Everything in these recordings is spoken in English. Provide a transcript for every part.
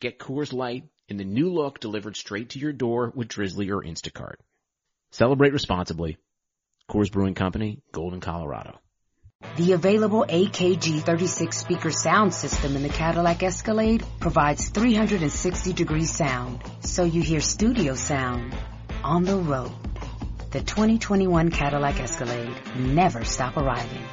Get Coors Light in the new look delivered straight to your door with Drizly or Instacart. Celebrate responsibly. Coors Brewing Company, Golden, Colorado. The available AKG 36 speaker sound system in the Cadillac Escalade provides 360 degree sound, so you hear studio sound on the road. The 2021 Cadillac Escalade never stop arriving.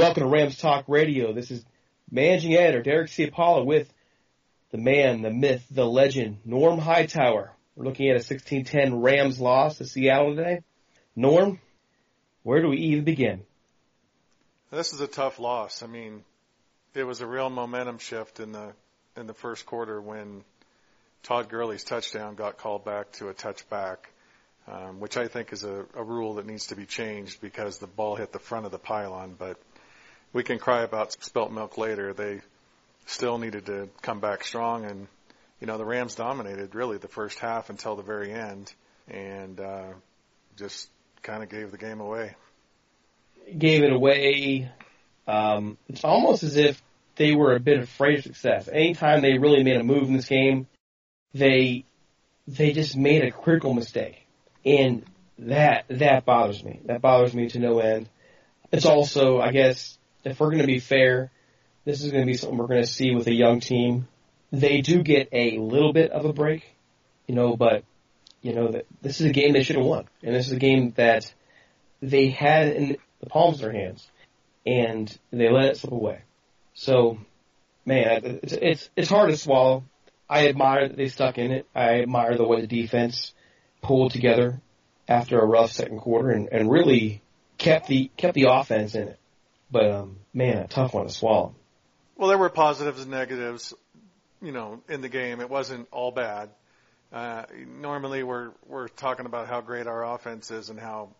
Welcome to Rams Talk Radio. This is managing editor Derek Ciapala with the man, the myth, the legend, Norm Hightower. We're looking at a 1610 Rams loss to Seattle today. Norm, where do we even begin? This is a tough loss. I mean, it was a real momentum shift in the in the first quarter when Todd Gurley's touchdown got called back to a touchback, um, which I think is a, a rule that needs to be changed because the ball hit the front of the pylon, but we can cry about spilt milk later. They still needed to come back strong, and you know the Rams dominated really the first half until the very end, and uh, just kind of gave the game away. Gave it away. Um, it's almost as if they were a bit afraid of success. Anytime they really made a move in this game, they they just made a critical mistake, and that that bothers me. That bothers me to no end. It's also, I guess, if we're going to be fair, this is going to be something we're going to see with a young team. They do get a little bit of a break, you know, but you know that this is a game they should have won, and this is a game that they had in the palms of their hands, and they let it slip away. So, man, it's it's, it's hard to swallow. I admire that they stuck in it. I admire the way the defense pulled together after a rough second quarter and, and really kept the kept the offense in it. But um, man, a tough one to swallow. Well, there were positives and negatives, you know, in the game. It wasn't all bad. Uh, normally, we're we're talking about how great our offense is and how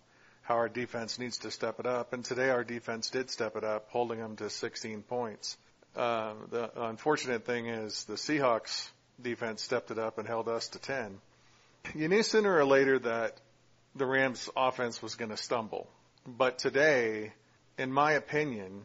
how our defense needs to step it up. And today, our defense did step it up, holding them to 16 points. Uh, the unfortunate thing is the Seahawks defense stepped it up and held us to 10. You knew sooner or later that the Rams offense was going to stumble. But today, in my opinion,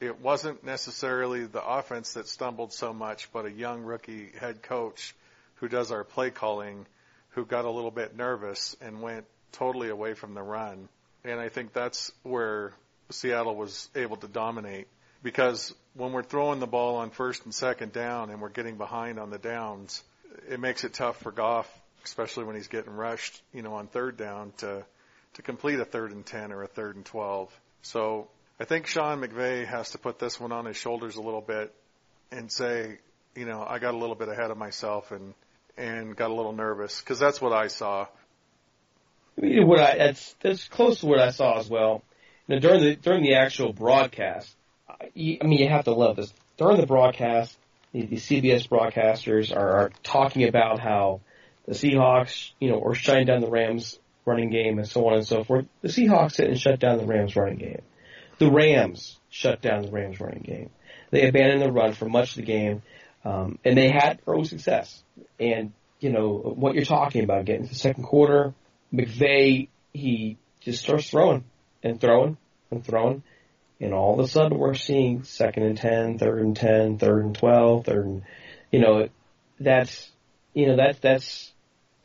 it wasn't necessarily the offense that stumbled so much, but a young rookie head coach who does our play calling who got a little bit nervous and went totally away from the run. And I think that's where Seattle was able to dominate because when we're throwing the ball on first and second down and we're getting behind on the downs, it makes it tough for Goff, especially when he's getting rushed, you know, on third down to to complete a third and 10 or a third and 12. So I think Sean McVay has to put this one on his shoulders a little bit and say, you know, I got a little bit ahead of myself and and got a little nervous because that's what I saw. What I that's that's close to what I saw as well. Know, during the during the actual broadcast, I, I mean, you have to love this. During the broadcast, the, the CBS broadcasters are, are talking about how the Seahawks, you know, are shutting down the Rams running game and so on and so forth. The Seahawks didn't shut down the Rams running game. The Rams shut down the Rams running game. They abandoned the run for much of the game, um, and they had early success. And you know what you're talking about, getting to the second quarter, McVay he just starts throwing and throwing and throwing, and all of a sudden we're seeing second and ten, third and ten, third and twelve, third and you know that's you know that's that's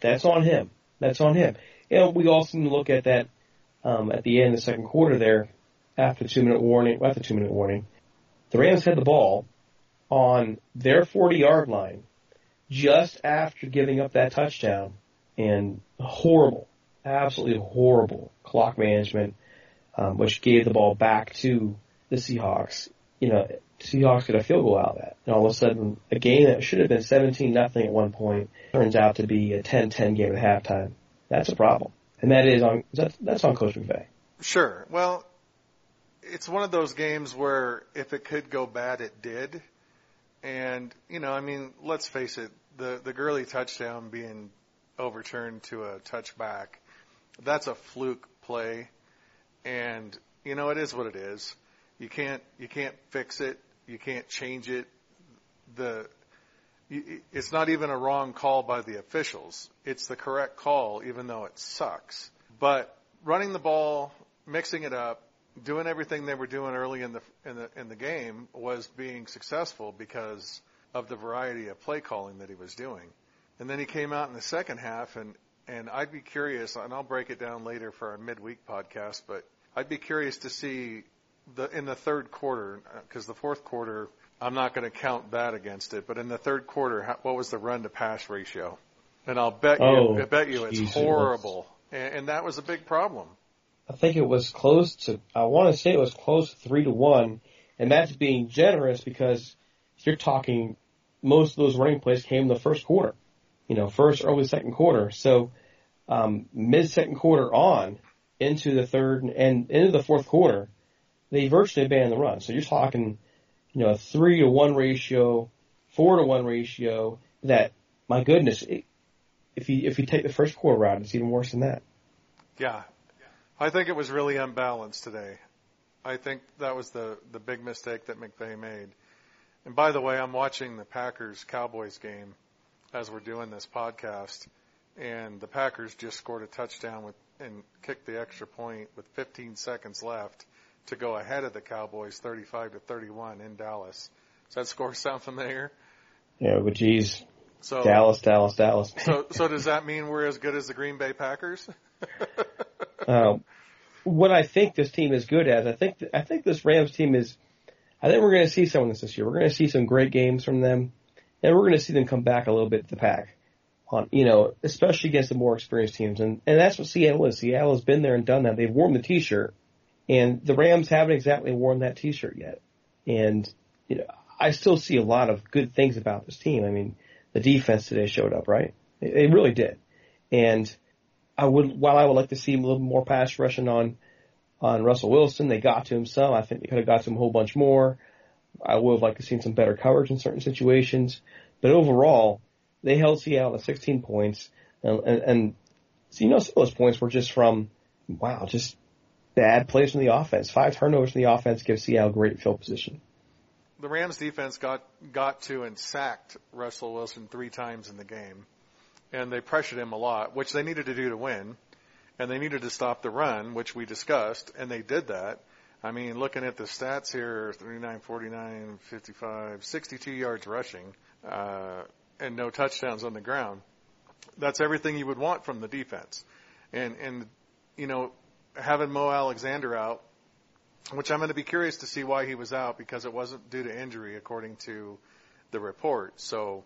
that's on him. That's on him. Know, we also need to look at that um, at the end of the second quarter there, after the two minute warning, after the two minute warning, the Rams had the ball on their 40 yard line just after giving up that touchdown and horrible, absolutely horrible clock management, um, which gave the ball back to the Seahawks. You know, Seahawks get a field goal out of that. And all of a sudden, a game that should have been 17 nothing at one point turns out to be a 10-10 game at halftime. That's a problem. And that is on, that's, that's on Coach McVay. Sure. Well, it's one of those games where if it could go bad, it did. And, you know, I mean, let's face it, the, the Gurley touchdown being overturned to a touchback, that's a fluke play. And, you know, it is what it is. You can't, you can't fix it. You can't change it. The, it's not even a wrong call by the officials. It's the correct call, even though it sucks. But running the ball, mixing it up, doing everything they were doing early in the in the in the game was being successful because of the variety of play calling that he was doing. And then he came out in the second half and and I'd be curious and I'll break it down later for our midweek podcast, but I'd be curious to see the in the third quarter because the fourth quarter I'm not going to count that against it, but in the third quarter, how, what was the run to pass ratio? And I'll bet you, oh, I bet you it's geez, horrible. It and, and that was a big problem. I think it was close to, I want to say it was close to three to one, and that's being generous because you're talking, most of those running plays came in the first quarter, you know, first, early second quarter. So, um, mid second quarter on into the third and into the fourth quarter, they virtually abandoned the run. So you're talking, you know, a three to one ratio, four to one ratio that, my goodness, it, if you, if you take the first quarter out, it's even worse than that. Yeah, I think it was really unbalanced today. I think that was the the big mistake that McVay made. And by the way, I'm watching the Packers Cowboys game as we're doing this podcast, and the Packers just scored a touchdown with and kicked the extra point with 15 seconds left to go ahead of the Cowboys 35 to 31 in Dallas. Does that score sound familiar? Yeah, but geez. So Dallas, Dallas, Dallas. so so does that mean we're as good as the Green Bay Packers? um, what I think this team is good at, I think I think this Rams team is. I think we're going to see some of this this year. We're going to see some great games from them, and we're going to see them come back a little bit to the pack. On you know, especially against the more experienced teams, and and that's what Seattle is. Seattle has been there and done that. They've worn the T-shirt, and the Rams haven't exactly worn that T-shirt yet. And you know, I still see a lot of good things about this team. I mean, the defense today showed up, right? They, really did, and I would, while I would like to see a little more pass rushing on, on Russell Wilson, they got to him some. I think they could have got to him a whole bunch more. I would have liked to see some better coverage in certain situations. But overall, they held Seattle to 16 points. And, and, and so, you know, some of those points were just from, wow, just bad plays from the offense. Five turnovers from the offense give Seattle great field position. The Rams defense got, got to and sacked Russell Wilson three times in the game and they pressured him a lot, which they needed to do to win. And they needed to stop the run, which we discussed, and they did that. I mean, looking at the stats here, 39, 49, 55, 62 yards rushing, uh, and no touchdowns on the ground. That's everything you would want from the defense. And, and, you know, having Mo Alexander out, which I'm going to be curious to see why he was out because it wasn't due to injury according to the report. So,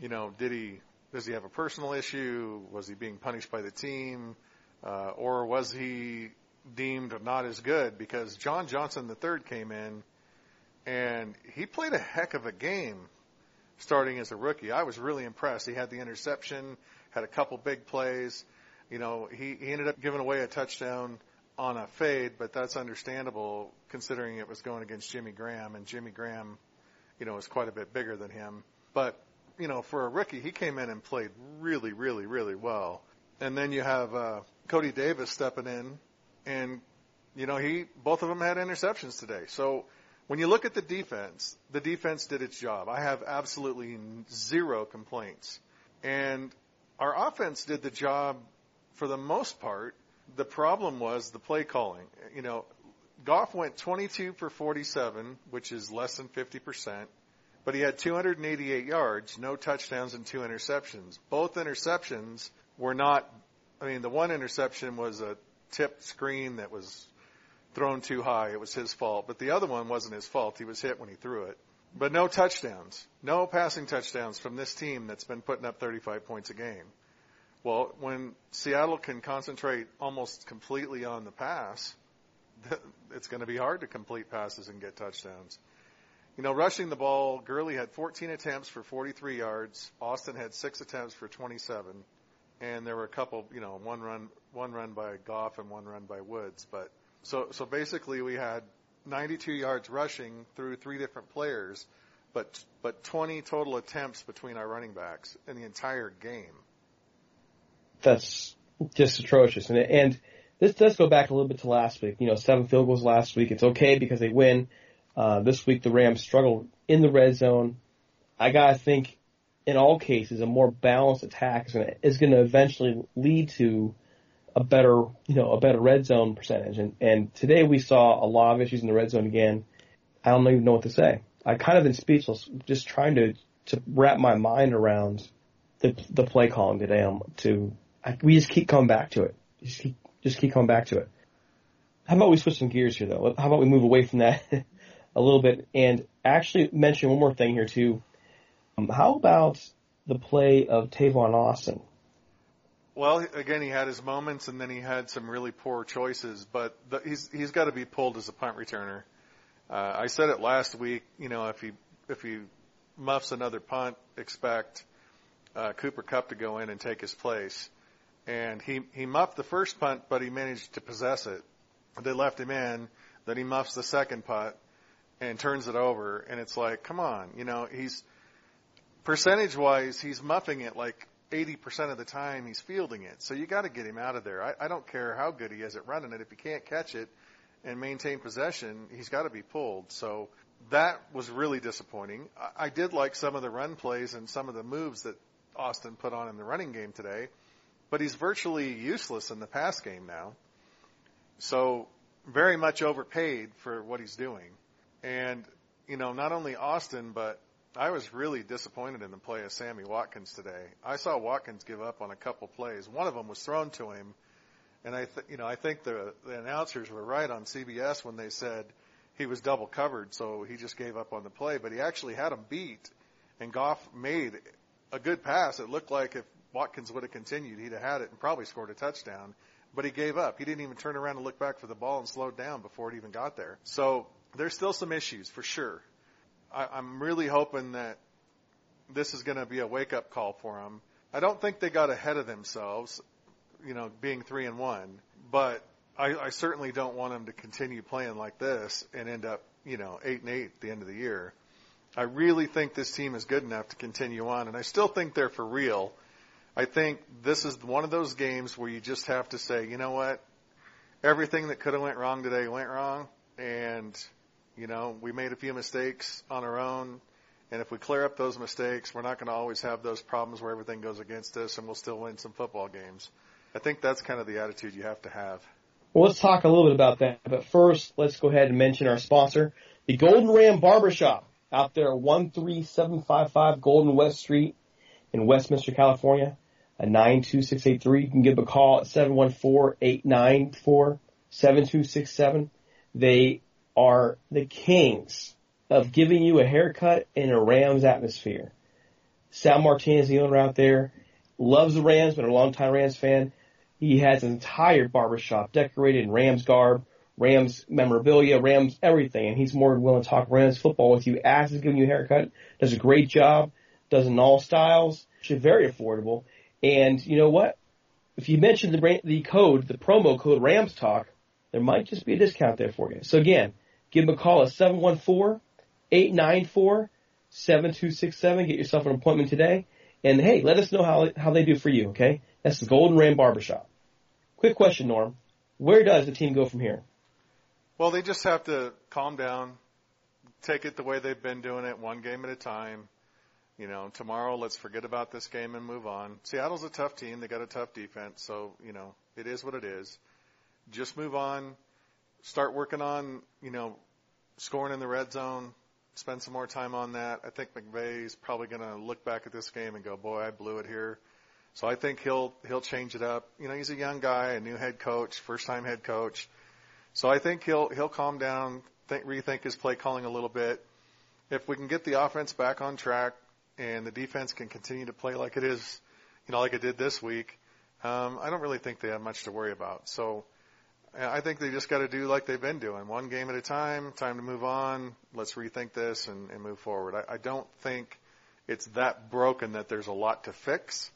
you know, did he does he have a personal issue? Was he being punished by the team? Uh, or was he deemed not as good? Because John Johnson III came in and he played a heck of a game starting as a rookie. I was really impressed. He had the interception, had a couple big plays. You know, he, he ended up giving away a touchdown on a fade, but that's understandable considering it was going against Jimmy Graham, and Jimmy Graham, you know, is quite a bit bigger than him. But, you know, for a rookie, he came in and played really, really, really well. And then you have uh, Cody Davis stepping in, and you know, he both of them had interceptions today. So when you look at the defense, the defense did its job. I have absolutely zero complaints. And our offense did the job for the most part. The problem was the play calling. You know, Goff went 22 for 47, which is less than 50%, but he had 288 yards, no touchdowns, and two interceptions. Both interceptions were not, I mean, the one interception was a tipped screen that was thrown too high. It was his fault. But the other one wasn't his fault. He was hit when he threw it. But no touchdowns. No passing touchdowns from this team that's been putting up 35 points a game. Well, when Seattle can concentrate almost completely on the pass, it's going to be hard to complete passes and get touchdowns. You know, rushing the ball, Gurley had 14 attempts for 43 yards. Austin had six attempts for 27, and there were a couple, you know, one run, one run by Goff and one run by Woods. But so, so basically, we had 92 yards rushing through three different players, but but 20 total attempts between our running backs in the entire game. That's just atrocious, and and this does go back a little bit to last week. You know, seven field goals last week. It's okay because they win. Uh, this week the Rams struggled in the red zone. I gotta think, in all cases, a more balanced attack is gonna is gonna eventually lead to a better, you know, a better red zone percentage. And, and today we saw a lot of issues in the red zone again. I don't even know what to say. I kind of been speechless, just trying to, to wrap my mind around the, the play calling today. Um, to, I, we just keep coming back to it. Just keep, just keep coming back to it. How about we switch some gears here though? How about we move away from that a little bit and actually mention one more thing here too. Um, how about the play of Tavon Austin? Well, again, he had his moments, and then he had some really poor choices. But the, he's he's got to be pulled as a punt returner. Uh, I said it last week. You know, if he if he muffs another punt, expect uh, Cooper Kupp to go in and take his place. And he he muffed the first punt, but he managed to possess it. They left him in. Then he muffs the second punt and turns it over. And it's like, come on, you know, he's percentage wise, he's muffing it like 80% of the time he's fielding it. So you got to get him out of there. I, I don't care how good he is at running it. If he can't catch it and maintain possession, he's got to be pulled. So that was really disappointing. I, I did like some of the run plays and some of the moves that Austin put on in the running game today, but he's virtually useless in the pass game now. So very much overpaid for what he's doing. And, you know, not only Austin, but I was really disappointed in the play of Sammy Watkins today. I saw Watkins give up on a couple plays. One of them was thrown to him, and I, th- you know, I think the the announcers were right on CBS when they said he was double covered, so he just gave up on the play. But he actually had him beat, and Goff made a good pass. It looked like if Watkins would have continued, he'd have had it and probably scored a touchdown. But he gave up. He didn't even turn around and look back for the ball and slowed down before it even got there. So there's still some issues for sure. I, I'm really hoping that this is going to be a wake up call for them. I don't think they got ahead of themselves, you know, being three and one, but I, I certainly don't want them to continue playing like this and end up, you know, eight and eight at the end of the year. I really think this team is good enough to continue on, and I still think they're for real. I think this is one of those games where you just have to say, you know what, everything that could have went wrong today went wrong, and you know, we made a few mistakes on our own. And if we clear up those mistakes, we're not going to always have those problems where everything goes against us and we'll still win some football games. I think that's kind of the attitude you have to have. Well, let's talk a little bit about that. But first, let's go ahead and mention our sponsor, the Golden Ram Barbershop out there, 13755 Golden West Street in Westminster, California, 92683. You can give a call at 714-894-7267. They are the kings of giving you a haircut in a Rams atmosphere. Sal Martinez, the owner out there, loves the Rams, been a longtime Rams fan. He has an entire barbershop decorated in Rams garb, Rams memorabilia, Rams everything, and he's more than willing to talk Rams football with you as he's giving you a haircut. Does a great job, does in all styles, She's very affordable. And you know what? if you mention the the code, the promo code Rams Talk, there might just be a discount there for you. So again, give them a call at 714-894-7267. Get yourself an appointment today. And hey, let us know how, how they do for you, okay? That's the Golden Ram Barbershop. Quick question, Norm. Where does the team go from here? Well, they just have to calm down, take it the way they've been doing it, one game at a time. You know, tomorrow let's forget about this game and move on. Seattle's a tough team. They got a tough defense, so, you know, it is what it is. Just move on. Start working on, you know, scoring in the red zone. Spend some more time on that. I think McVay's probably going to look back at this game and go, "Boy, I blew it here." So I think he'll he'll change it up. You know, he's a young guy, a new head coach, first time head coach. So I think he'll he'll calm down, think, rethink his play calling a little bit. If we can get the offense back on track and the defense can continue to play like it is, you know, like it did this week, um, I don't really think they have much to worry about. So I think they just got to do like they've been doing, one game at a time. Time to move on. Let's rethink this and, and move forward. I, I don't think it's that broken that there's a lot to fix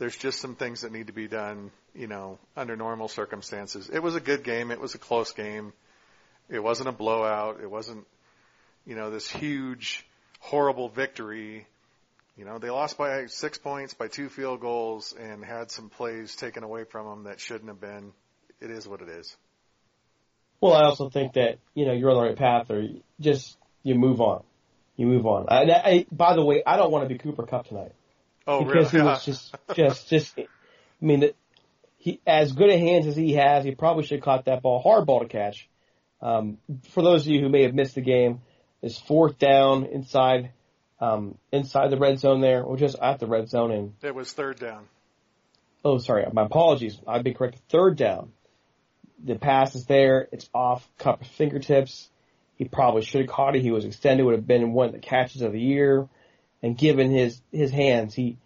there's just some things that need to be done, you know, under normal circumstances. It was a good game. It was a close game. It wasn't a blowout. It wasn't, you know, this huge, horrible victory. You know, they lost by six points, by two field goals, and had some plays taken away from them that shouldn't have been. It is what it is. Well, I also think that you know you're on the right path, or just you move on. You move on. I, I, by the way, I don't want to be Cooper Kupp tonight. Oh, because really? he was just, just, just. I mean, he as good a hands as he has, he probably should have caught that ball. Hard ball to catch. Um, for those of you who may have missed the game, is fourth down inside, um, inside the red zone there, or just at the red zone, and it was third down. Oh, sorry, my apologies. I've been correct. Third down. The pass is there. It's off Kupp's fingertips. He probably should have caught it. He was extended. Would have been one of the catches of the year and given his his hands, he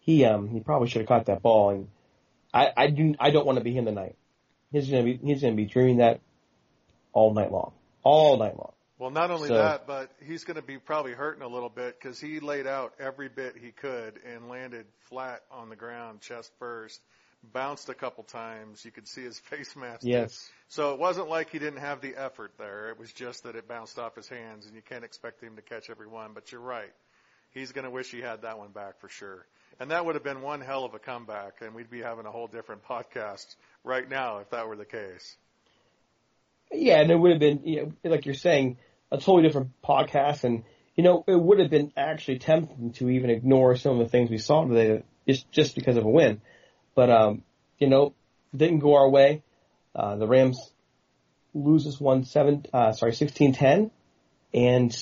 he um he probably should have caught that ball. And I I do I don't want to be him tonight. He's gonna be he's gonna be dreaming that all night long, all night long. Well, not only So- that, but he's going to be probably hurting a little bit because he laid out every bit he could and landed flat on the ground, chest first, bounced a couple times. You could see his face mask. Yes. So it wasn't like he didn't have the effort there. It was just that it bounced off his hands, and you can't expect him to catch every one. But you're right. He's going to wish he had that one back for sure. And that would have been one hell of a comeback, and we'd be having a whole different podcast right now if that were the case. Yeah, and it would have been you know, like you're saying a totally different podcast, and you know it would have been actually tempting to even ignore some of the things we saw today just just because of a win. But um, you know, didn't go our way. Uh, the Rams lose this one seven, uh, sorry, sixteen ten, and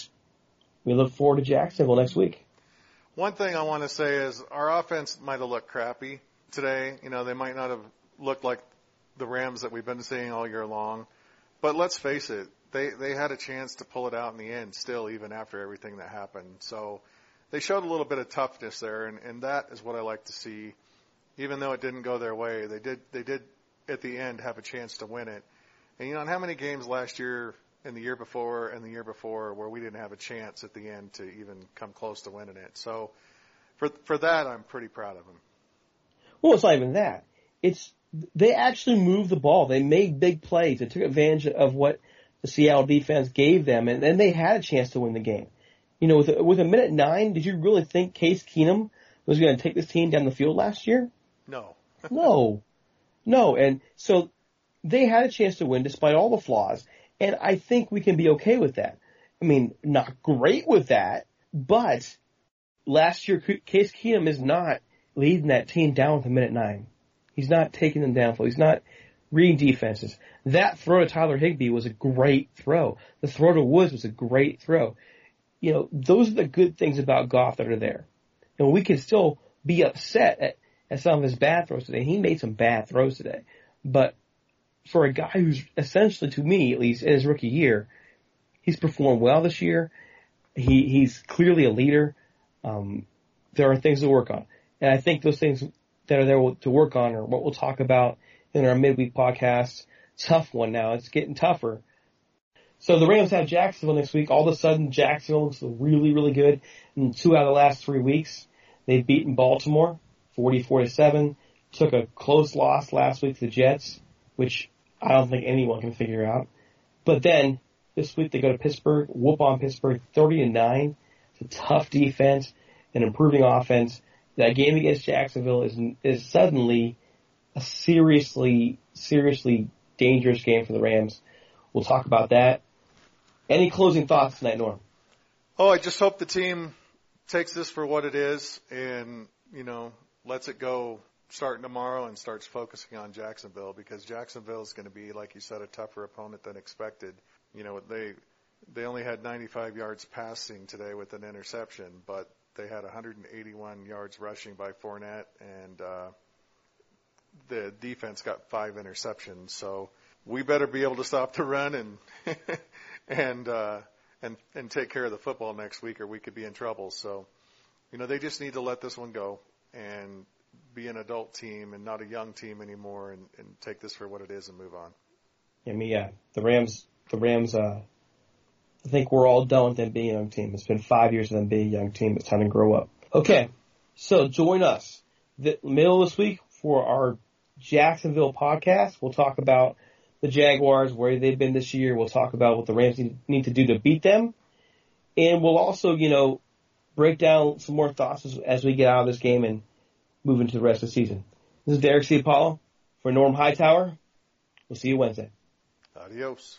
we look forward to Jacksonville next week. One thing I want to say is our offense might have looked crappy today. You know, they might not have looked like the Rams that we've been seeing all year long. But let's face it, they they had a chance to pull it out in the end still even after everything that happened. So they showed a little bit of toughness there and, and that is what I like to see. Even though it didn't go their way, they did they did at the end have a chance to win it. And you know, how many games last year and the year before and the year before where we didn't have a chance at the end to even come close to winning it. So for for that I'm pretty proud of them. Well, it's not even that. It's they actually moved the ball. They made big plays. They took advantage of what the Seattle defense gave them, and then they had a chance to win the game. You know, with a, with a minute nine, did you really think Case Keenum was going to take this team down the field last year? No. No, no. And so they had a chance to win despite all the flaws, and I think we can be okay with that. I mean, not great with that, but last year Case Keenum is not leading that team down with a minute nine. He's not taking them down. He's not reading defenses. That throw to Tyler Higbee was a great throw. The throw to Woods was a great throw. You know, those are the good things about Goff that are there. And we can still be upset at, at some of his bad throws today. He made some bad throws today. But for a guy who's essentially, to me at least, in his rookie year, he's performed well this year. He, he's clearly a leader. Um, there are things to work on. And I think those things that are there to work on are what we'll talk about in our midweek podcast. Tough one now. It's getting tougher. So the Rams have Jacksonville next week. All of a sudden, Jacksonville looks really, really good. In two out of the last three weeks, they've beaten Baltimore 44 to 7, took a close loss last week to the Jets, which I don't think anyone can figure out. But then this week they go to Pittsburgh, whoop on Pittsburgh 30 and 9. It's a tough defense, an improving offense. That game against Jacksonville is, is suddenly a seriously, seriously dangerous game for the Rams. We'll talk about that. Any closing thoughts tonight, Norm? Oh, I just hope the team takes this for what it is and, you know, lets it go starting tomorrow and starts focusing on Jacksonville because Jacksonville is going to be, like you said, a tougher opponent than expected. You know, they they only had 95 yards passing today with an interception, but they had 181 yards rushing by Fournette, and uh, the defense got five interceptions. So we better be able to stop the run and and uh, and and take care of the football next week, or we could be in trouble. So, you know, they just need to let this one go and be an adult team and not a young team anymore, and, and take this for what it is and move on. Yeah, me, yeah. The Rams, the Rams. uh I think we're all done with them being a young team. It's been five years of them being a young team. It's time to grow up. Okay, so join us the middle of this week for our Jacksonville podcast. We'll talk about the Jaguars, where they've been this year. We'll talk about what the Rams need to do to beat them. And we'll also, you know, break down some more thoughts as, as we get out of this game and move into the rest of the season. This is Derek Ciapala for Norm Hightower. We'll see you Wednesday. Adios.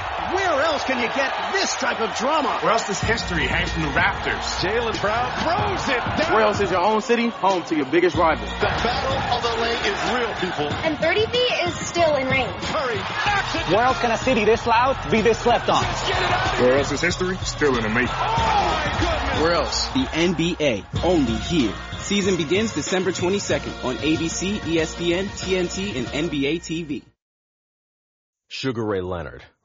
Where else can you get this type of drama? Where else does history hang from the rafters? Jaylen Brown throws it down. Where else is your own city home to your biggest rival? The battle of LA is real, people. And 30 feet is still in range. Curry knocks it. Where else can a city this loud be this slept on? Where else is history still in the making? Oh my goodness. Where else? The NBA, only here. Season begins December 22nd on ABC, ESPN, TNT, and NBA TV. Sugar Ray Leonard,